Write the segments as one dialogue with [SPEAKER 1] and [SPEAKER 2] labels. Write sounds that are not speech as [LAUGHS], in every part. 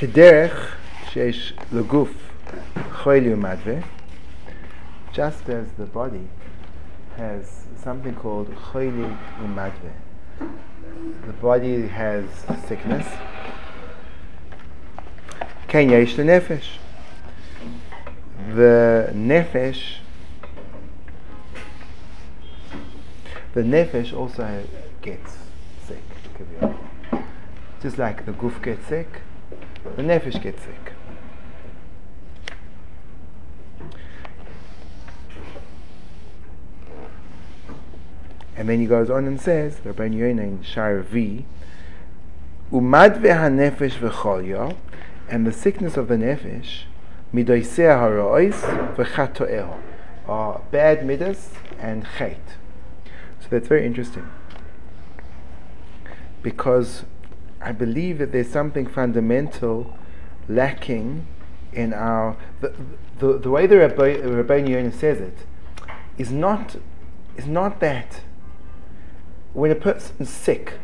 [SPEAKER 1] Kederech sheish leguf choyli umadve, just as the body has something called choyli umadve. The body has sickness. Ken yesh nefesh. The nefesh, the nefesh also gets sick. Just like the guf gets sick, the nefesh gets sick. And then he goes on and says, Rabbi Yonah in Shire V, Umad ve'hanefesh v'cholya, and the sickness of the nefesh, midoiseh harois v'chatoeho, are bad midas and chait. So that's very interesting. Because I believe that there's something fundamental lacking in our the, the, the way the Rabbi, Yonah says it is not is not that when a person's sick,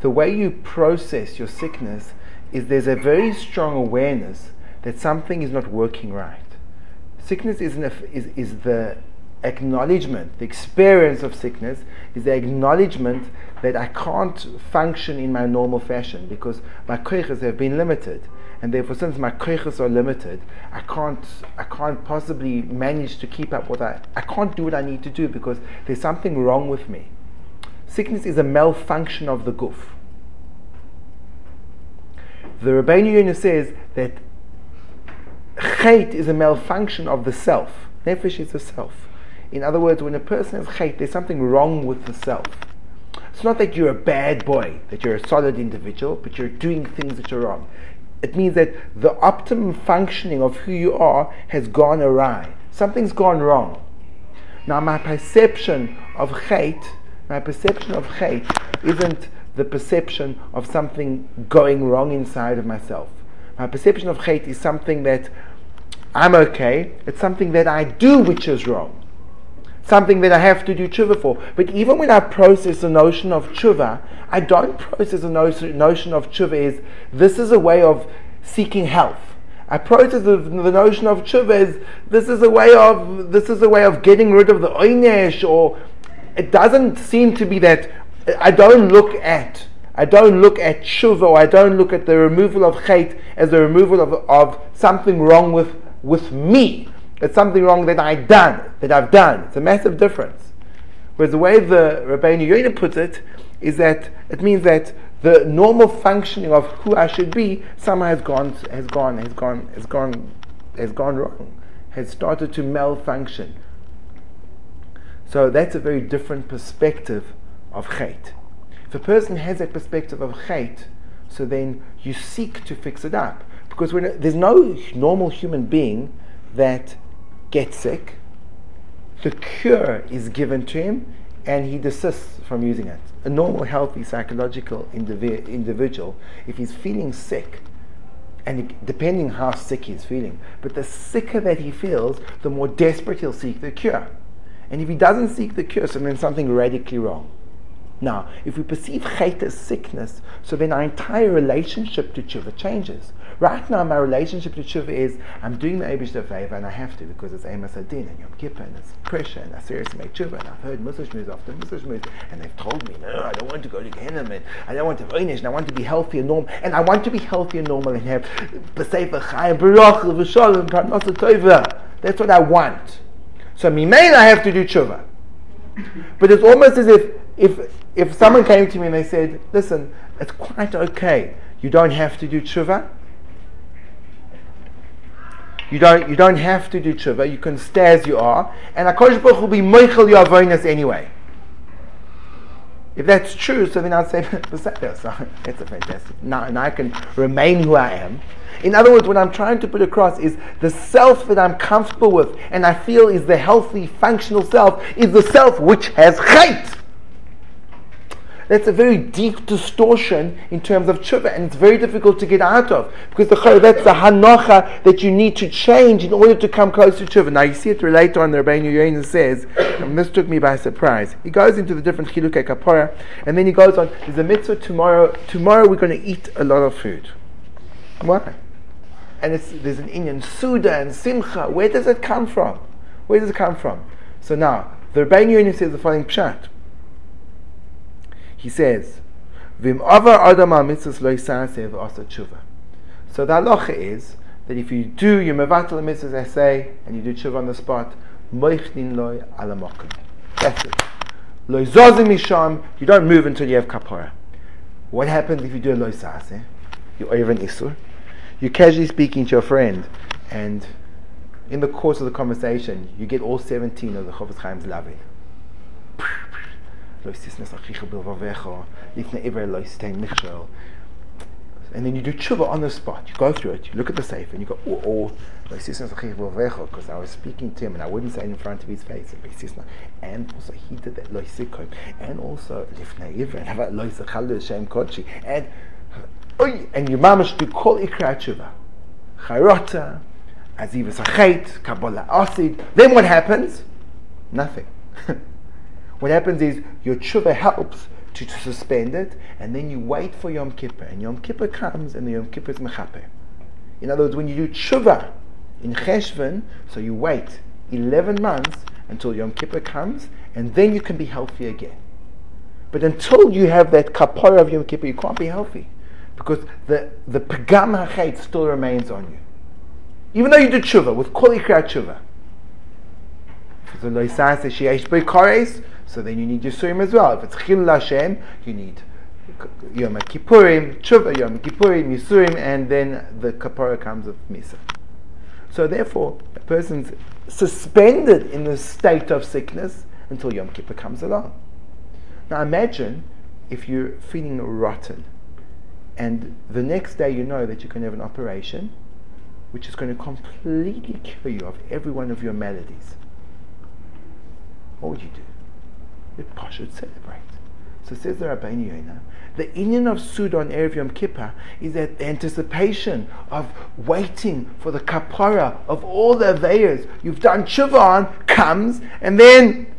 [SPEAKER 1] the way you process your sickness is there's a very strong awareness that something is not working right. Sickness is, is, is the acknowledgement, the experience of sickness is the acknowledgement that I can't function in my normal fashion because my koiches have been limited. And therefore, since my koiches are limited, I can't, I can't possibly manage to keep up what I, I can't do what I need to do because there's something wrong with me. Sickness is a malfunction of the guf. The Rabbeinu Yonah says that chait is a malfunction of the self. Nefesh is the self. In other words, when a person has chait, there's something wrong with the self. It's not that you're a bad boy, that you're a solid individual, but you're doing things that are wrong. It means that the optimum functioning of who you are has gone awry. Something's gone wrong. Now, my perception of chait my perception of chait isn't the perception of something going wrong inside of myself. My perception of chait is something that I'm okay, it's something that I do which is wrong. Something that I have to do tshuva for. But even when I process the notion of tshuva, I don't process the notion of tshuva as this is a way of seeking health. I process the, notion of tshuva as this is a way of this is a way of getting rid of the oynesh or it doesn't seem to be that I don't look at I don't look at tshuva or I don't look at the removal of chait as the removal of, of something wrong with, with me. It's something wrong that I done, that I've done. It's a massive difference. Whereas the way the Rabbeinu Yonah puts it is that it means that the normal functioning of who I should be somehow has gone, has gone, has gone, has gone, has gone wrong, has started to malfunction. So that's a very different perspective of chait. If a person has that perspective of chait, so then you seek to fix it up. Because when, there's no normal human being that gets sick, the cure is given to him and he desists from using it. A normal, healthy, psychological indivi- individual, if he's feeling sick, and depending how sick he's feeling, but the sicker that he feels, the more desperate he'll seek the cure. And if he doesn't seek the cure, so then something radically wrong. Now, if we perceive chait as sickness, so then our entire relationship to tshuva changes. Right now, my relationship to tshuva is I'm doing the Abish a favor and I have to because it's Amos Adin and Yom Kippur and it's pressure and I seriously make tshuva and I've heard Musa Shmuz after Musa Shmuz and they've told me, no, I don't want to go to Gehenna and I don't want to Oynish and I want to be healthy and normal and I want to be healthy and normal and have B'Sefer Chayim, Baruch, V'Shalom, Parnasa. That's what I want. So Mimain I have to do tshuva. But it's almost as if if if someone came to me and they said, listen, it's quite okay. You don't have to do tshuva. You don't, you don't have to do tshuva. You can stay as you are. And HaKadosh Baruch will be moichel your avonis anyway. If that's true, so then I'd say, [LAUGHS] that's a fantastic. Now, now I can remain who I am. In other words, what I'm trying to put across is the self that I'm comfortable with and I feel is the healthy, functional self, is the self which has chait. That's a very deep distortion in terms of tshuva, and it's very difficult to get out of because the that's the hanocha that you need to change in order to come close to tshuva. Now you see it later on. The Rabbeinu Yonah says, and this took me by surprise. He goes into the different chilukei kapora, and then he goes on. There's a mitzvah tomorrow. Tomorrow we're going to eat a lot of food. Why? And there's an Indian Suda and Simcha. Where does it come from? Where does it come from? So now, the Rebbeinu Yonah says the following pshat. He says, Vim adam al tshuva. So the halacha is that if you do your mevatel mitzvahs essay and you do tshuva on the spot, moichnin loy alamokim. That's it. Lo zozim misham, you don't move until you have kapara. What happens if you do a lo saseh? You're over an isur. You're casually speaking to your friend, and in the course of the conversation, you get all 17 of the Chofetz Chaim's lavid. And then you do tshuva on the spot. You go through it, you look at the safe, and you go, oh, oh, because I was speaking to him and I wouldn't say it in front of his face. And also, he did that, and also, and [LAUGHS] and and your mama should do kol ikra tshuva. Chayrota, azivas achait, kabbalah asid. Then what happens? Nothing. [LAUGHS] what happens is your tshuva helps to, to, suspend it, and then you wait for Yom Kippur, and Yom Kippur comes, and the Yom Kippur is. In other words, when you do tshuva in Cheshvan, so you wait 11 months until Yom Kippur comes, and then you can be healthy again. But until you have that kapara of Yom Kippur, you can't be healthy. Because the, the pagam hachet still remains on you. Even though you did tshuva, with kol ikra tshuva. So then you need Yisurim as well. If it's Chil Hashem, you need Yom Kippurim, Tshuva, Yom Kippurim, Yisurim, and then the Kapara comes of Misa. So therefore, a person's suspended in the state of sickness until Yom Kippur comes along. Now imagine if you're feeling rotten and the next day you know that you're going to have an operation which is going to completely cure you of every one of your maladies. What would you do? You'd should celebrate. So says the Rabbeinu Yonah, the Indian of Sudan Erev Yom Kippur is that the anticipation of waiting for the kapara of all the avayas you've done tshuva comes, and then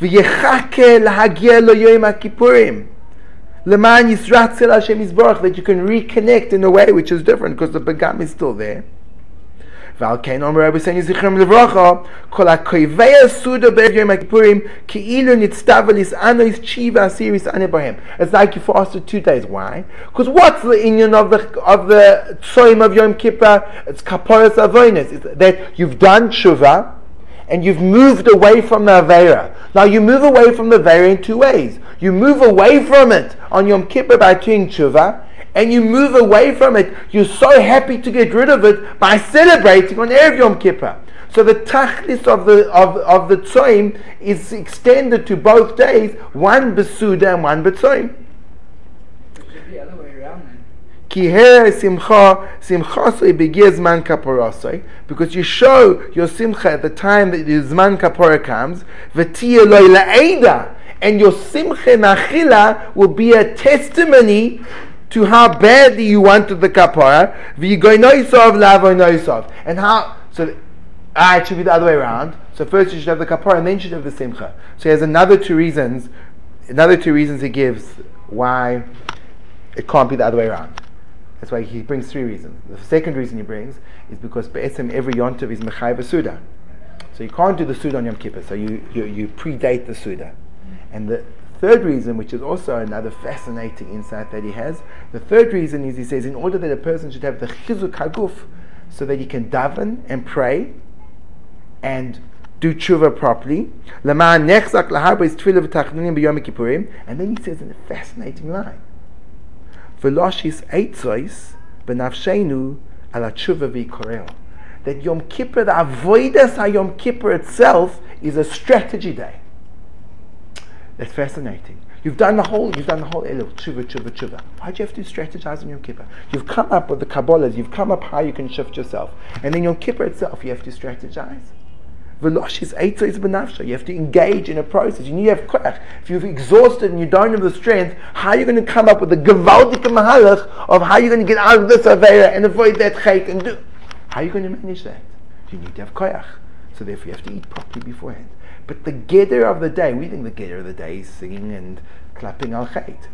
[SPEAKER 1] v'yechake lahagir lo yom kippurim Leman Yisratzel Hashem Yisborach, that you can reconnect in a way which is different because the Begam is still there. ועל כן אומר רבי סני זכרם לברכה, כל הכאבי הסודה בערב יום הכיפורים, כאילו נצטווה לסענו צ'יבה אסיר יסענה בהם. It's like you fasted two days. Why? Because what's the union of the of the tzoim of Yom Kippur? It's kaporas avonis. It's that you've done tshuva, and you've moved away from the Avera. Now you move away from the Avera in two ways. You move away from it on Yom Kippur by doing tshuva, and you move away from it. You're so happy to get rid of it by celebrating on Erev Yom Kippur. So the tachlis of the of, of the tzoim is extended to both days, one besuda and one betzoim. Because you show your simcha at the time that the zman kapora comes, and your simcha nachila will be a testimony to how badly you wanted the kapara, v'yigoynoisov and how, so, ah, it should be the other way around. So first you should have the kapara, and then you should have the simcha. So he has another two reasons, another two reasons he gives why it can't be the other way around. That's why he brings three reasons. The second reason he brings is because Be'etzim every yontav is Mechai Suda. So you can't do the Suda on Yom Kippur, so you, you, you predate the Suda. And the third reason, which is also another fascinating insight that he has, the third reason is he says, in order that a person should have the Chizuk HaGuf, so that he can daven and pray and do tshuva properly. And then he says in a fascinating line. That Yom Kippur, the avoidas Yom Kippur itself, is a strategy day. That's fascinating. You've done the whole, you've done the whole Elul, tshuva, tshuva, tshuva. Why do you have to strategize on Yom Kippur? You've come up with the Kabbalahs, you've come up how you can shift yourself. And then Yom Kippur itself, you have to strategize. Veloshis is benafsha. You have to engage in a process. You need to have koach. If you've exhausted and you don't have the strength, how are you going to come up with the gewaltige mahalach of how you're going to get out of this avera and avoid that chait and do? How are you going to manage that? You need to have koach. So therefore, you have to eat properly beforehand. But the geder of the day, we think the geder of the day is singing and clapping al chait.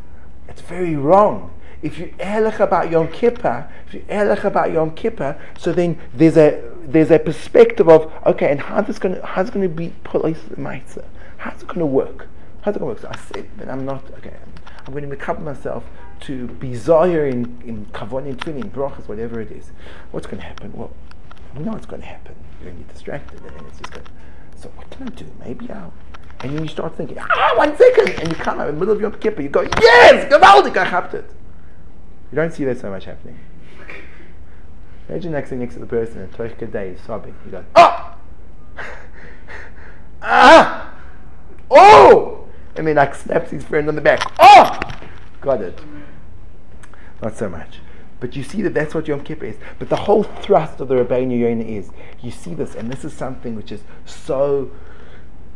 [SPEAKER 1] It's very wrong. if you erlich about Yom Kippur, if you erlich about Yom Kippur, so then there's a there's a perspective of okay, and how's this going to how's it going to be put How's it going to work? How's it going to work? So I said that I'm not okay. I'm going to up myself to be zahir in in kavon in twin in brachas, whatever it is. What's going to happen? Well, we know what's going to happen. You're going to get distracted, and then it's just going. So what can I do? Maybe I'll and then you start thinking, ah, one second, and you come out in the middle of Yom Kippur, you go, yes, gewaldig, I have it. You don't see that so much happening. Imagine next next to the person and Toich day is sobbing. You go, oh! [LAUGHS] ah! Oh! And then like snaps his friend on the back. Oh! Got it. Not so much. But you see that that's what Yom Kippur is. But the whole thrust of the Rabbeinu Yonah is, you see this, and this is something which is so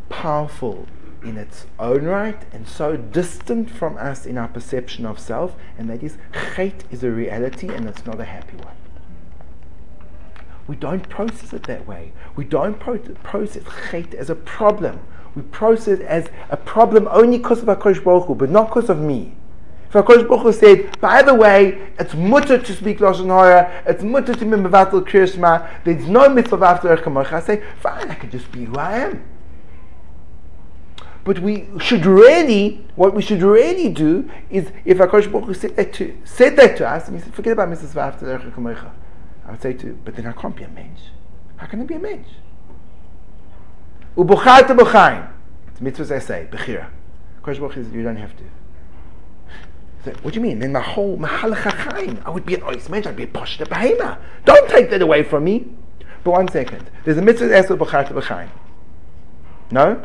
[SPEAKER 1] powerful in its own right and so distant from us in our perception of self, and that is chait is a reality and it's not a happy one. We don't process it that way. We don't pro- process chait as a problem. We process it as a problem only because of HaKadosh Baruch Hu, but not because of me. If HaKadosh Baruch Hu said, by the way, it's mutter to speak Lashon Hara, it's mutter to be mevatel kriyashma, there's no mitzvah after I say, fine, I can just be who I am. But we should really, what we should really do is, if Hakadosh Baruch Hu said that to said that to us, and he said, forget about Mrs. Vafta I would say to, but then I can't be a mensch. How can I be a mensch? Ubuchar to buchaim. It's mitzvahs essay, bechira. Hakadosh Baruch Hu says, you don't have to. What do you mean? Then my whole mahalach I would be an ois mensch, I'd be a posh behema. Don't take that away from me. But one second. There's a mitzvah essay, buchar to buchaim. No?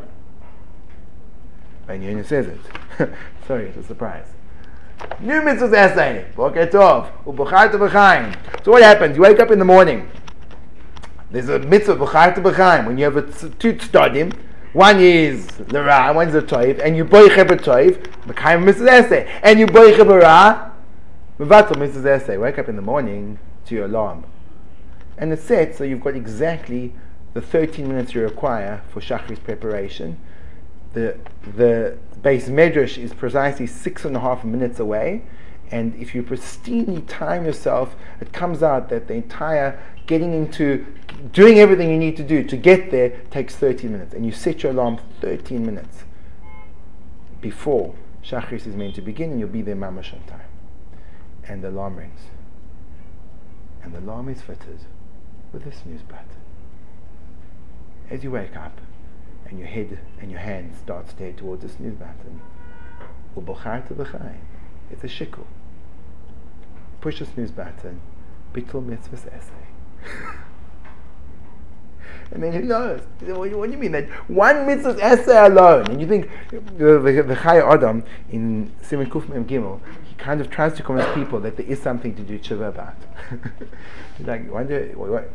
[SPEAKER 1] Ben Yonah says it. [LAUGHS] Sorry, it's a surprise. New mitzvahs essay. Boker tov. U'b'char b'chaim. So what happens? You wake up in the morning. There's a mitzvah b'char b'chaim. When you have a two studim, one is the ra, one is the toiv, and you boiche b'toiv, b'chaim mitzvahs essay. And you boiche b'ra, b'vatel mitzvahs essay. Wake up in the morning to your alarm. And it's set so you've got exactly the 13 minutes you require for Shachri's preparation the the base medrash is precisely six and a half minutes away, and if you pristinely time yourself, it comes out that the entire getting into doing everything you need to do to get there takes 13 minutes, and you set your alarm 13 minutes before Shachris is meant to begin, and you'll be there mamash on time. And the alarm rings, and the alarm is fitted with a snooze button. As you wake up, and your head and your hand starts to head towards the snooze button. It's a shikul. Push the snooze button. Bittul mitzvahs essay. [LAUGHS] and then who knows? What, do you mean that one mitzvah's essay alone? And you think the the, the Chaya Adam in Simon Kufim Gimel, he kind of tries to convince people that there is something to do tshuva about. [LAUGHS] like, wonder what,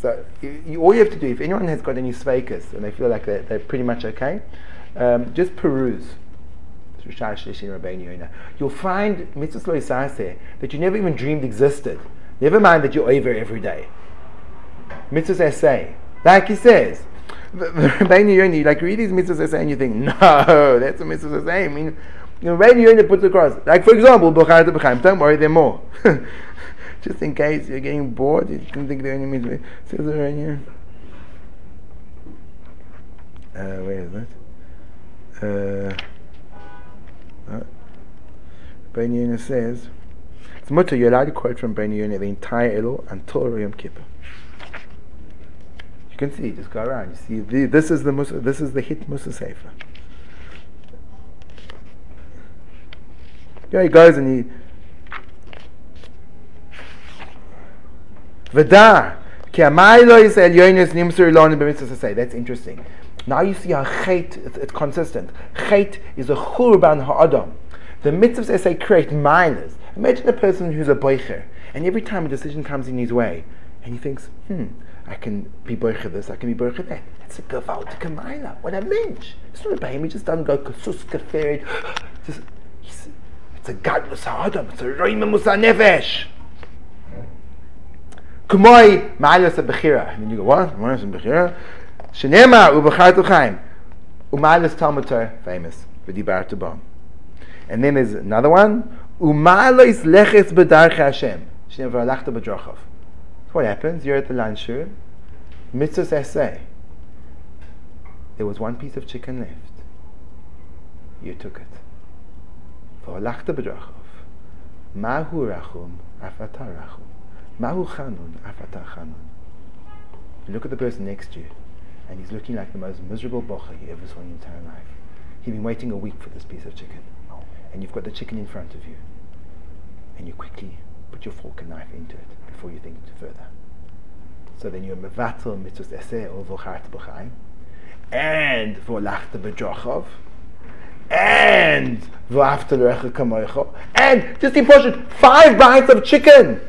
[SPEAKER 1] so you, you, all you have to do, if anyone has got any sveikas and they feel like they're, they're pretty much okay, um, just peruse. You'll find mitzvahs that you never even dreamed existed. Never mind that you're over every day. Mitzvahs essay, like he says, [LAUGHS] Rabbeinu Yonah, like read these mitzvahs essay and you think, no, [LAUGHS] that's a mitzvahs essay. I mean, you Yonah puts across, like for example, don't worry, there are more. [LAUGHS] just in case you're getting bored, you can think the only means. It says. Uh, where is that? Uh, uh, Ben says, it's mutter, you're allowed to quote from Ben the entire Elul until Yom Kippur. You can see, just go around. You see, the, this is the Musa, this is the hit Musa Sefer. Yeah, he goes and he V'da, ki amaylois elyonis nimsur lon b'mitzvah. That's interesting. Now you see how chait, it's, consistent. Chait is a churban ha'adam. The mitzvahs say create milas. Imagine a person who's a boicher, and every time a decision comes in his way, and he thinks, hmm, I can be boicher this, I can be boicher that. It's a gewaltige mila. What a mensch. It's not a baby, he just doesn't go kasus. [GASPS] Just, it's a godless ha'adam. It's a roima musa nefesh. Kumoi ma'alas bechira. And then you go, what? Ma'alas bechira? Shenema ubechar chaim. Uma'alas Talmud famous. V'dibar bom. And then there's another one. Umalois leches bedarche Hashem. Shnever alachta bedrachav. What happens? You're at the lunch room. Mitzvahs essay. There was one piece of chicken left. You took it. V'alachta bedrachav. Mahu rachum afata rachum. Mahu chanun afata chanun. Look at the person next to you, and he's looking like the most miserable bocha you ever saw in your entire life. He's been waiting a week for this piece of chicken, and you've got the chicken in front of you, and you quickly put your fork and knife into it before you think further. So then you're mevatel mitzvah eseh or vochart b'chaim, and v'olachta b'drachav, and v'afta l'recha kamoicho, and just imagine five bites of chicken.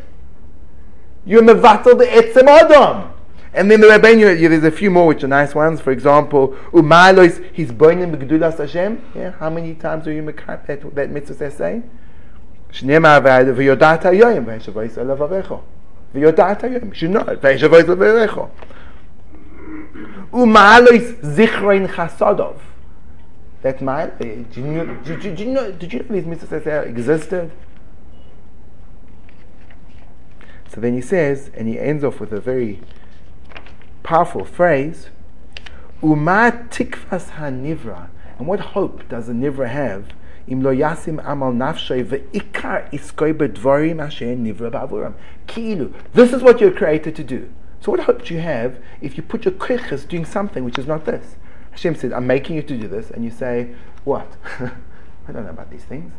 [SPEAKER 1] You're mevatel the etzem adam. And then the Rabbeinu, there's a few more which are nice ones. For example, Umalois, he's burning begdulas Hashem. Yeah, how many times are you mekap that, that mitzvah say? Shnema v'yodat hayoyim v'yeshavos elav avecho. V'yodat hayoyim. Should know it. V'yeshavos elav avecho. Umalois zichrein chasadov. That mile, eh, did did you, did you know, did you know these mitzvahs existed? So then he says, and he ends off with a very powerful phrase, Uma tikvas hanivra. And what hope does a nivra have? Im lo yasim amal nafshay ve'ikar iskoi bedvarim asher nivra ba'avuram. Kilu. This is what you're created to do. So what hope do you have if you put your krichas doing something which is not this? Hashem said, I'm making you to do this, and you say, what? [LAUGHS] I don't know about these things.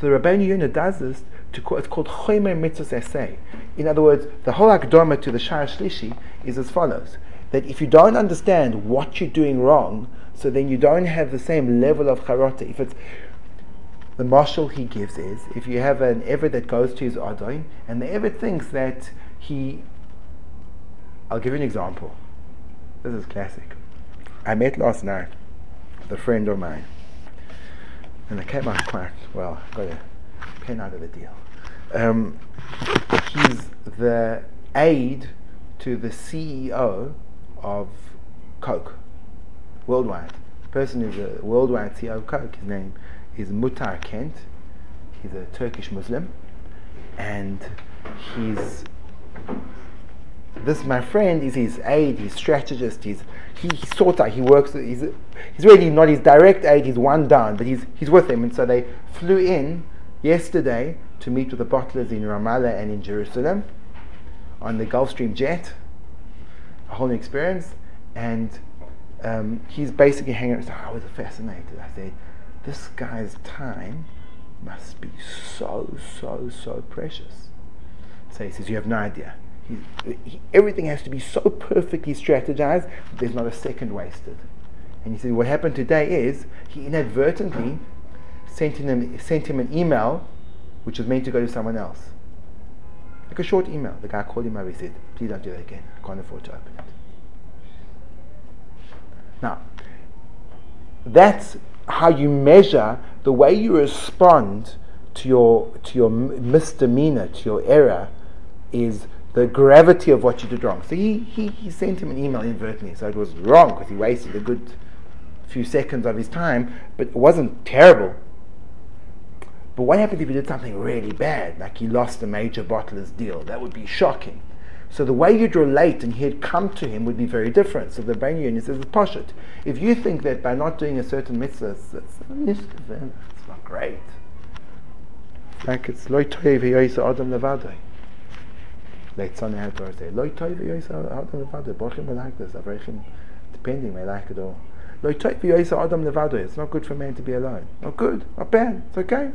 [SPEAKER 1] So the Rabbeinu Yonah does this to it's called Chomer Mitzvahs Essay. In other words, the whole Akdorma to the Shar Shlishi is as follows: that if you don't understand what you're doing wrong, so then you don't have the same level of charata. If it's the marshal he gives is if you have an Eved that goes to his Adoin, and the Eved thinks that he. I'll give you an example. This is classic. I met last night with a friend of mine and I came out quite well. Got a pen out of the deal. Um, he's the aide to the CEO of Coke worldwide. The person who's a worldwide CEO of Coke. His name is Muhtar Kent. He's a Turkish Muslim, and he's this my friend is his aide, his strategist, he's he, he sort out, he works, he's, he's really not his direct aide, he's one down, but he's, he's with him. And so they flew in yesterday to meet with the bottlers in Ramallah and in Jerusalem on the Gulfstream jet, a whole new experience. And um, he's basically hanging out. So I was fascinated. I said, this guy's time must be so, so, so precious. So he says, you have no idea. He, everything has to be so perfectly strategized there's not a second wasted. And he said, what happened today is he inadvertently sent him, sent him an email which was meant to go to someone else. Like a short email. The guy called him up and said, please don't do that again. I can't afford to open it. Now, that's how you measure the way you respond to your, to your misdemeanor, to your error, is the gravity of what you did wrong. So he, he, he sent him an email inadvertently, so it was wrong because he wasted a good few seconds of his time, but it wasn't terrible. But what happens if he did something really bad, like he lost a major bottler's deal? That would be shocking. So the way you'd relate and he'd come to him would be very different. So the Rabbeinu Yonah says, Poshet, if you think that by not doing a certain mitzvah, it's, it's, it's not great. Like it's loy toiv yoisa adam levadai. Leitzon had to say, loy toiv yoisa adam levadai. Borchim may like this, Avrechim, depending, may like it all. It's not good for man to be alone. Not good, not bad, it's okay.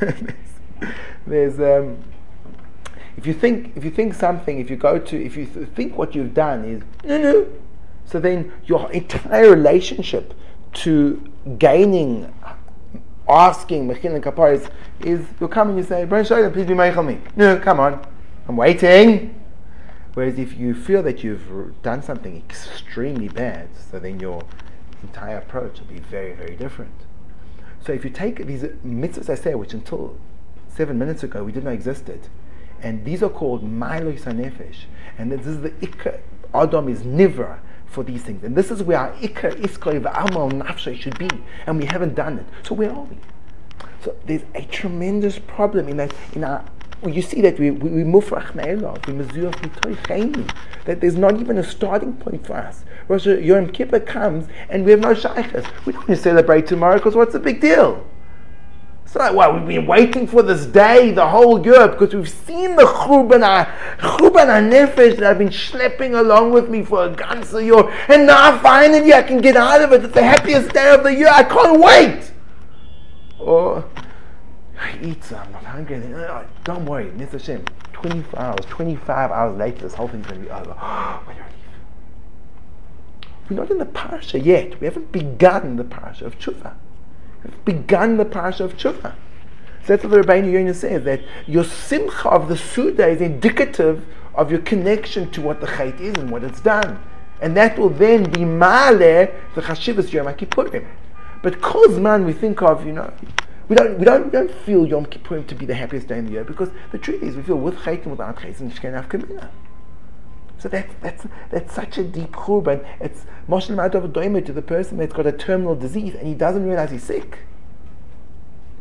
[SPEAKER 1] there's, [LAUGHS] there's um, if you think if you think something if you go to if you th- think what you've done is no no. So then your entire relationship to gaining asking mechil and kapar is, is you come and you say please be meichel me. No come on. I'm waiting. Whereas if you feel that you've done something extremely bad, so then your entire approach will be very, very different. So if you take these mitzvahs I say, which until seven minutes ago we didn't know existed, and these are called Milo Sanefesh, and this is the Ikka, Adam is Nivra for these things. And this is where our ikar, iskoi, v'amal, nafshay should be. And we haven't done it. So where are we? So there's a tremendous problem in that, in our, well, you see that we, we, move for Achmeilov, we mezuyah mitoichenu, that there's not even a starting point for us. Rosh Yom Kippur comes and we have no shaykhs. We don't want to celebrate tomorrow because what's the big deal? It's not well, we've been waiting for this day the whole year because we've seen the Churban Churban Nefesh that I've been schlepping along with me for a ganze year, and now finally I can get out of it. It's the happiest day of the year. I can't wait. Or I eat some. I'm not hungry. And, don't worry, Mr. Hashem. 24 hours, 25 hours later, this whole thing's going to be over. [GASPS] We're not in the parsha yet. We haven't begun the parsha of tshuva We've begun the parsha of tshuva. So that's what the Rabbeinu Yonah says, that your simcha of the Suda is indicative of your connection to what the chait is and what it's done. And that will then be male the chashivas Yom Kippurim. But Kozman we think of, you know, we don't, we don't, we don't feel Yom Kippurim to be the happiest day in the year because the truth is we feel with chait and without chait and shken kamina. So that's, that's, that's such a deep churban. It's Moshe Madov Doimer to the person that's got a terminal disease and he doesn't realize he's sick.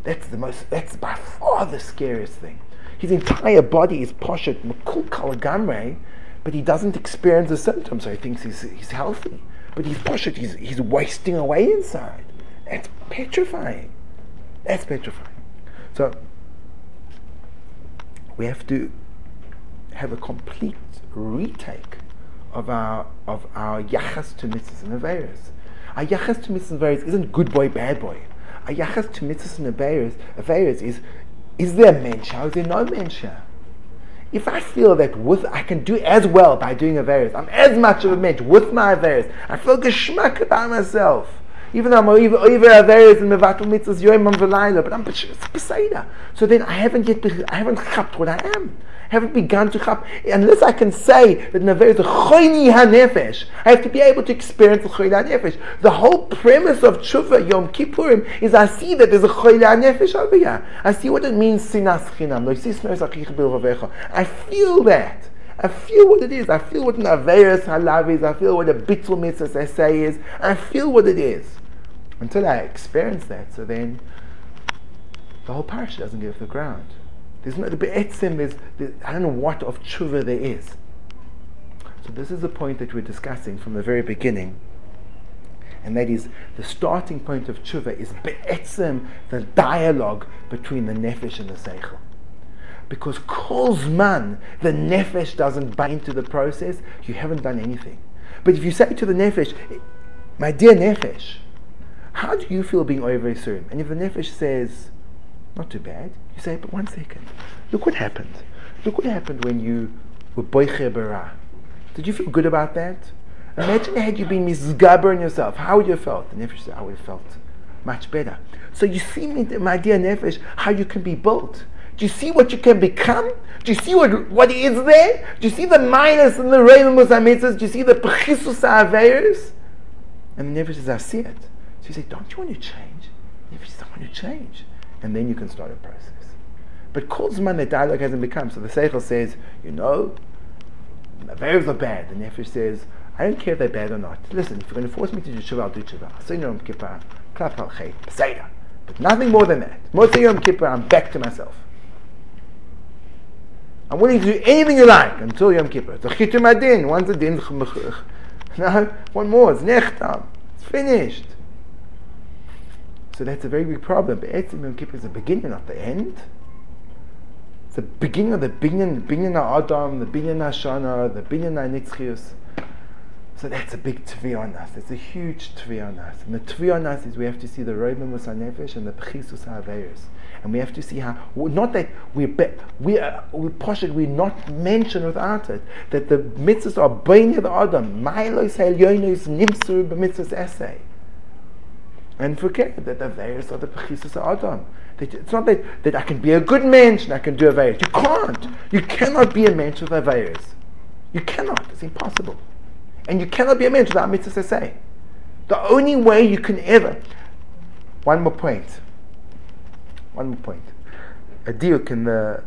[SPEAKER 1] That's the most, that's by far the scariest thing. His entire body is poshet, makul kalagamre, but he doesn't experience the symptoms, so he thinks he's, he's healthy. But he's poshet, he's, he's wasting away inside. That's petrifying. That's petrifying. So, we have to have a complete retake of our of our yachas to mitzvahs and averis. Our yachas to mitzvahs and averis isn't good boy, bad boy. Our yachas to mitzvahs and averis, averis is is there mensha or is there no mensha? If I feel that with I can do as well by doing averis, I'm as much of a mensch with my averis. I feel geschmack about myself. Even though I'm over over averis and mevatel mitzvahs yoyim v'layla, but I'm beseda. So then I haven't yet I haven't chapped what I am haven't begun to chap. Unless I can say that Naver is a choyni hanefesh, I have to be able to experience the choyni hanefesh. The whole premise of tshuva Yom Kippurim is I see that there's a choyni hanefesh over here. I see what it means sinas chinam. I feel that. I feel what it is. I feel what an Averis Halav is. I feel what a Bittul Mitzvah essay is. I feel what it is. Until I experience that, so then the whole parish doesn't get off the ground. There's no, the be'etzim is, I don't know what of tshuva there is. So this is the point that we're discussing from the very beginning. And that is, the starting point of tshuva is be'etzim, the dialogue between the nefesh and the seichel. Because kolzman, the nefesh doesn't buy into the process, you haven't done anything. But if you say to the nefesh, my dear nefesh, how do you feel being over Isurim? And if the nefesh says, not too bad. You say, but one second. Look what happened. Look what happened when you were boiche bara. Did you feel good about that? Imagine had you been misgaber yourself. How would you have felt? The nefesh said, I would have felt much better. So you see, my dear nefesh, how you can be built. Do you see what you can become? Do you see what, what is there? Do you see the minus and the reimus amitzas? Do you see the pechisus averis? And the nefesh says, I see it. You say, don't you want to change? If you I want to change and then you can start a process. But Kolzman, the dialogue hasn't become. So the Seichel says, you know, the verbs are bad. The Nefesh says, I don't care if they're bad or not. Listen, if you're going to force me to do Shiva, I'll do Peseda. But nothing more than that. Motzei Yom Kippur, I'm back to myself. I'm willing to do anything you like until Yom Kippur. It's a chitum adin. Once a din, [LAUGHS] no, one more. It's nechtam. It's finished. So that's a very big problem. But Etzim Yom Kippur is the beginning, not the end. It's the beginning of the binyan, the binyan Adam, the binyan Hashana, the binyan Nitzchius. So that's a big tvi on us. It's a huge tvi on us. And the tvi on us is we have to see the Roibim Nefesh and the Pechisus HaAveris. And we have to see how, not that we're, be, we are, we posh we're not mentioned without it, that the mitzvahs are Beinah the Adam, Mailos Elyonos Nimsur b'mitzvahs essay and forget that the Averis are the Pechisus Adam. It's not that, that I can be a good man and I can do a Averis. You can't. You cannot be a man with Averis. You cannot. It's impossible. And you cannot be a man without mitzvah say. The only way you can ever. One more point. One more point. A diuk in the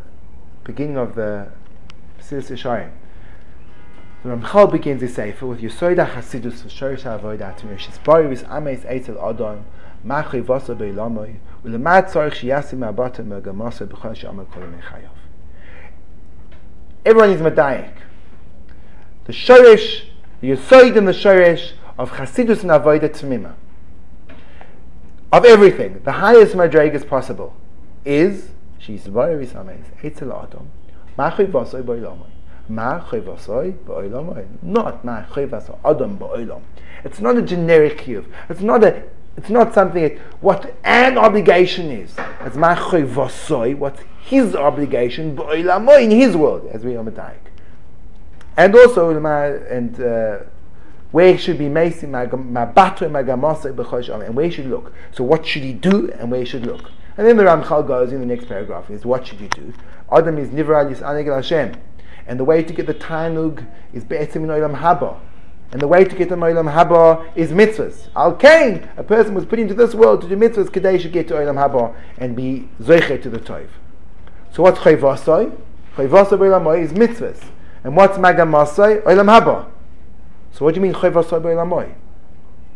[SPEAKER 1] beginning of the Silas Yishayim. The Ramchal begins his sefer with Yosoida Hasidus Shorish Avodah She's bari with Ames Eitzel Adon Machui Vasa Beilamoy Ulemad Tzarich Shiyasim Abata Megamasa B'chol She'amal Kol Chayav. Everyone is Medayik. The Shorish, the Yosoid and the Shorish of Chasidus and Avodah Tzmima of everything, the highest madregas possible is she's bari with Ames Eitzel Adon Machui Vasa Beilamoy Ma not ma adam ba'olam. It's not a generic chiyuv. It's not a. It's not something that what an obligation is. It's ma what's his obligation ba'olamo in his world, as we are medayik. And also and uh, where should be macy my batu my gamasa and where should look. So what should he do and where he should look. And then the Ramchal goes in the next paragraph is what should you do? Adam is nivra yis Hashem. And the way to get the Tanug is Be'etzim in Olam Haba. And the way to get to Olam Haba is mitzvahs. Al Kain, a person was put into this world to do mitzvahs, Kadei should get to Olam Haba and be Zoiche to the Tov. So what's Chayvasoi? Chayvasoi Olam is mitzvahs. And what's Magamasoi? Olam Haba. So what do you mean Chayvasoi Olam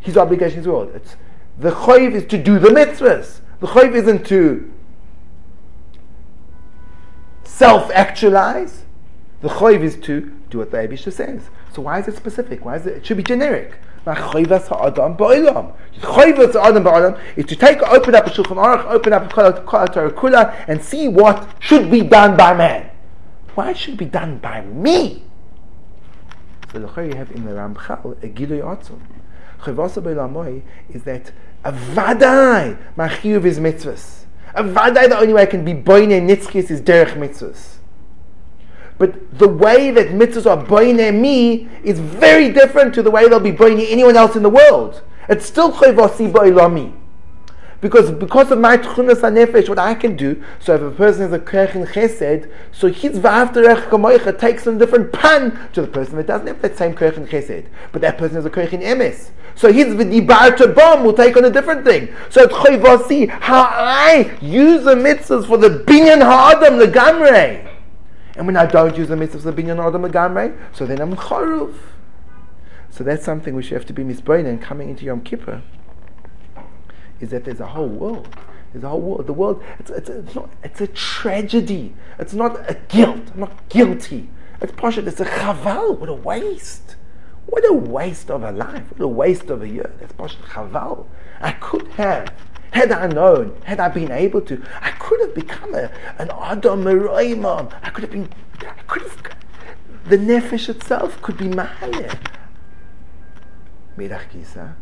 [SPEAKER 1] His obligation is world. It's the chayv is to do the mitzvahs. The chayv isn't to self-actualize. The choiv is to do what the Abisha says. So why is it specific? Why is it? It should be generic. Is to take, open up a Shulchan Aruch, open up a Kula, and see what should be done by man. Why should it be done by me? So the you have in the Ramchal a Gilui Atzum. Ba'olamoy is that a vadai machiyuv is mitzvahs. A vadai the only way I can be boine nitzkis is derech mitzvahs. But the way that mitzvahs are boine me is very different to the way they'll be boine anyone else in the world. It's still chayvasi boilami. Because because of my tchunas hanefesh, what I can do, so if a person has a kerchin chesed, so his v'afterech kamoicha takes on a different pan to the person that doesn't have that same kerchin chesed. But that person has a kerchin emes. So his v'dibar to bomb will take on a different thing. So it's chayvasi, how I use the mitzvahs for the binyan ha'adam, the gamrei. And when I don't use the mitzvahs of binyan adam agamre, so then I'm charuv. So that's something which you have to be misbrain and coming into Yom Kippur is that there's a whole world. There's a whole world. The world, it's, it's, it's, not, it's a tragedy. It's not a guilt. I'm not guilty. It's partial. It's a chaval. What a waste. What a waste of a life. What a waste of a year. That's partial chaval. I could have had I known, had I been able to, I could have become a, an Adam Meroimam. I could have been, I could have, the Nefesh itself could be Mahaleh. Mirach Gisa,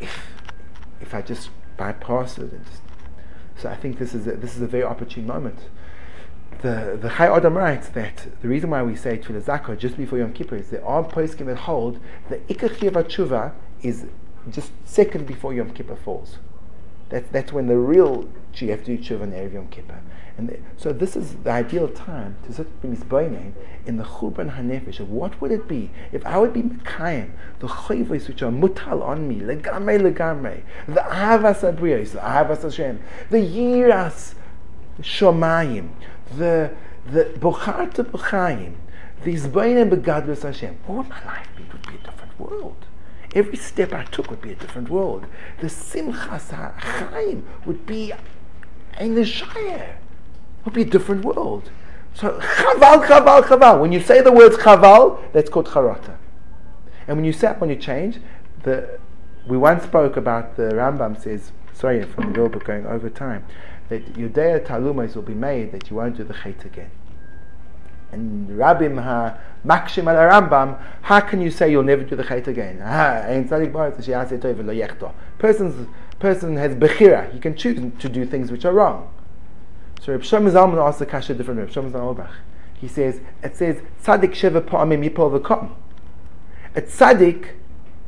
[SPEAKER 1] if, if I just bypass it and just, so I think this is a, this is a very opportune moment. The the Chai Adam writes that the reason why we say Tefillah Zakah just before Yom Kippur is there are poskim that hold the Ikar Tshuva is just second before Yom Kippur falls. That's, that's when the real you have to do tshuva Erev Yom Kippur. And the, so this is the ideal time to sit misboining in the churban hanefesh what would it be if I would be mekayim the chayvos which are mutal on me legamre legamre the ahavas abriyos the ahavas Hashem the yiras shomayim the the bocharta b'chaim the zboinim begadlus Hashem what would my life be? It would be a different world. Every step I took would be a different world. The Simchas HaChaim would be in the Shire. Would be a different world. So chaval, chaval, chaval. When you say the words chaval, that's called charata. And when you say when you change, the we once spoke about the Rambam says, sorry from the book going over time, that your day talumos will be made that you won't do the chait again and Rabbim ha makshim al Rambam, how can you say you'll never do the chait again? Person's person has bechira; he can choose to do things which are wrong. So Reb Shlomo Zalman asks the kasha different. Reb Shlomo Zalman he says it says tzaddik sheva pa'amim yipol v'kom. A tzaddik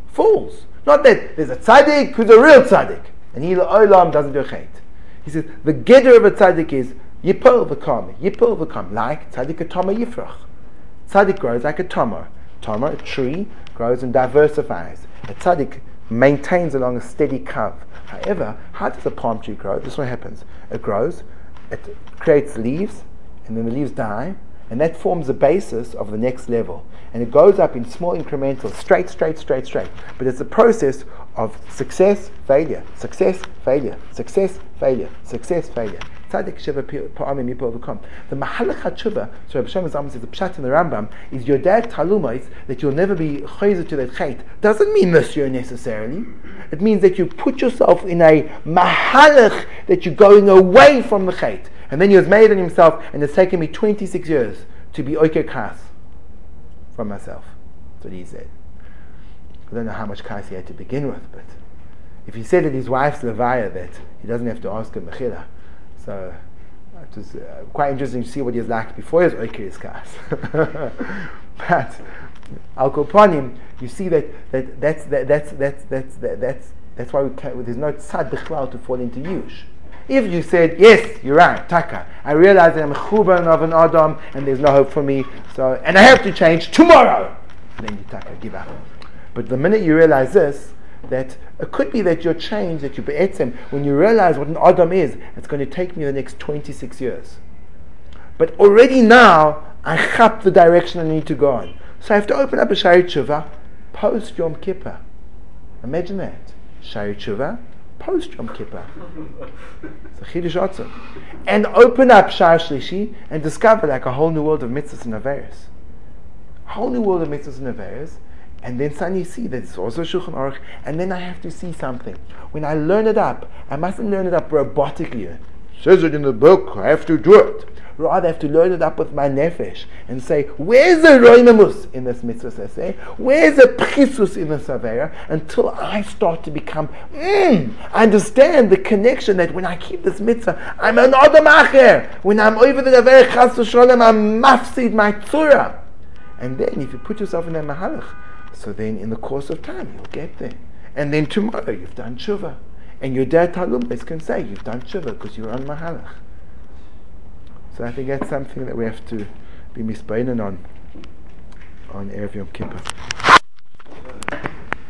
[SPEAKER 1] falls. Not that there's a tzaddik who's a real tzaddik and he olam doesn't do chait. He says the gedder of a tzaddik is Yipol v'kom, yipol v'kom, like tzaddik a yifrach. Tzaddik grows like a tama. Tama, a tree, grows and diversifies. A tzaddik maintains along a steady curve. However, how does a palm tree grow? This is what happens. It grows, it creates leaves, and then the leaves die, And that forms the basis of the next level. And it goes up in small incremental, straight, straight, straight, straight. But it's a process of success, failure, success, failure, success, failure, success, failure. Tzaddik Sheva V'kom. The Mahalach HaTshuva, so Rabbi Shem Zalman says, the Pshat in the Rambam, is Yodea Taalumos that you'll never be chayzer to that chait. Doesn't mean monsieur necessarily. It means that you put yourself in a Mahalach that you're going away from the chait. And then he has made on himself, and it's taken me 26 years to be oike kas from myself. That's what he said. I don't know how much kas he had to begin with, but if he said at his wife's levaya that he doesn't have to ask her mechila, so it was uh, quite interesting to see what he was like before his Oikeris Kas. [LAUGHS] but Al Kopanim, you see that, that that's, that, that's, that's, that's, that, that's, that's why we can't, there's no tzad bichlal to fall into yush. If you said, yes, you're right, taka, I realize that I'm a chuban of an adam and there's no hope for me, so, and I have to change tomorrow, then you taka, give up. But the minute you realize this, that it could be that your change, that you be'etzem, when you realize what an Adam is, it's going to take me the next 26 years. But already now, I chap the direction I need to go on. So I have to open up a Shaarei Tshuva post Yom Kippur. Imagine that. Shaarei Tshuva post Yom Kippur. And open up Shari Shlishi and discover like a whole new world of mitzvahs and averis. A whole new world of mitzvahs and averis and then suddenly see that it's also Shulchan Aruch, and then I have to see something. When I learn it up, I mustn't learn it up robotically. It says it in the book, I have to do it. Rather, I have to learn it up with my nefesh and say, where's the roimamus in this mitzvah say? Where's the prisus in the savera? Until I start to become, mm, understand the connection that when I keep this mitzvah, I'm an adam When I'm over the savera chas I'm mafsid my tzura. And then, if you put yourself in that mahalach, so then in the course of time, you'll get there. And then tomorrow, you've done tshuva. And Yodea Taalumos can say, you've done tshuva because you're on Mahalach. So I think that's something that we have to be misbeinen on, on Erev Yom Kippur.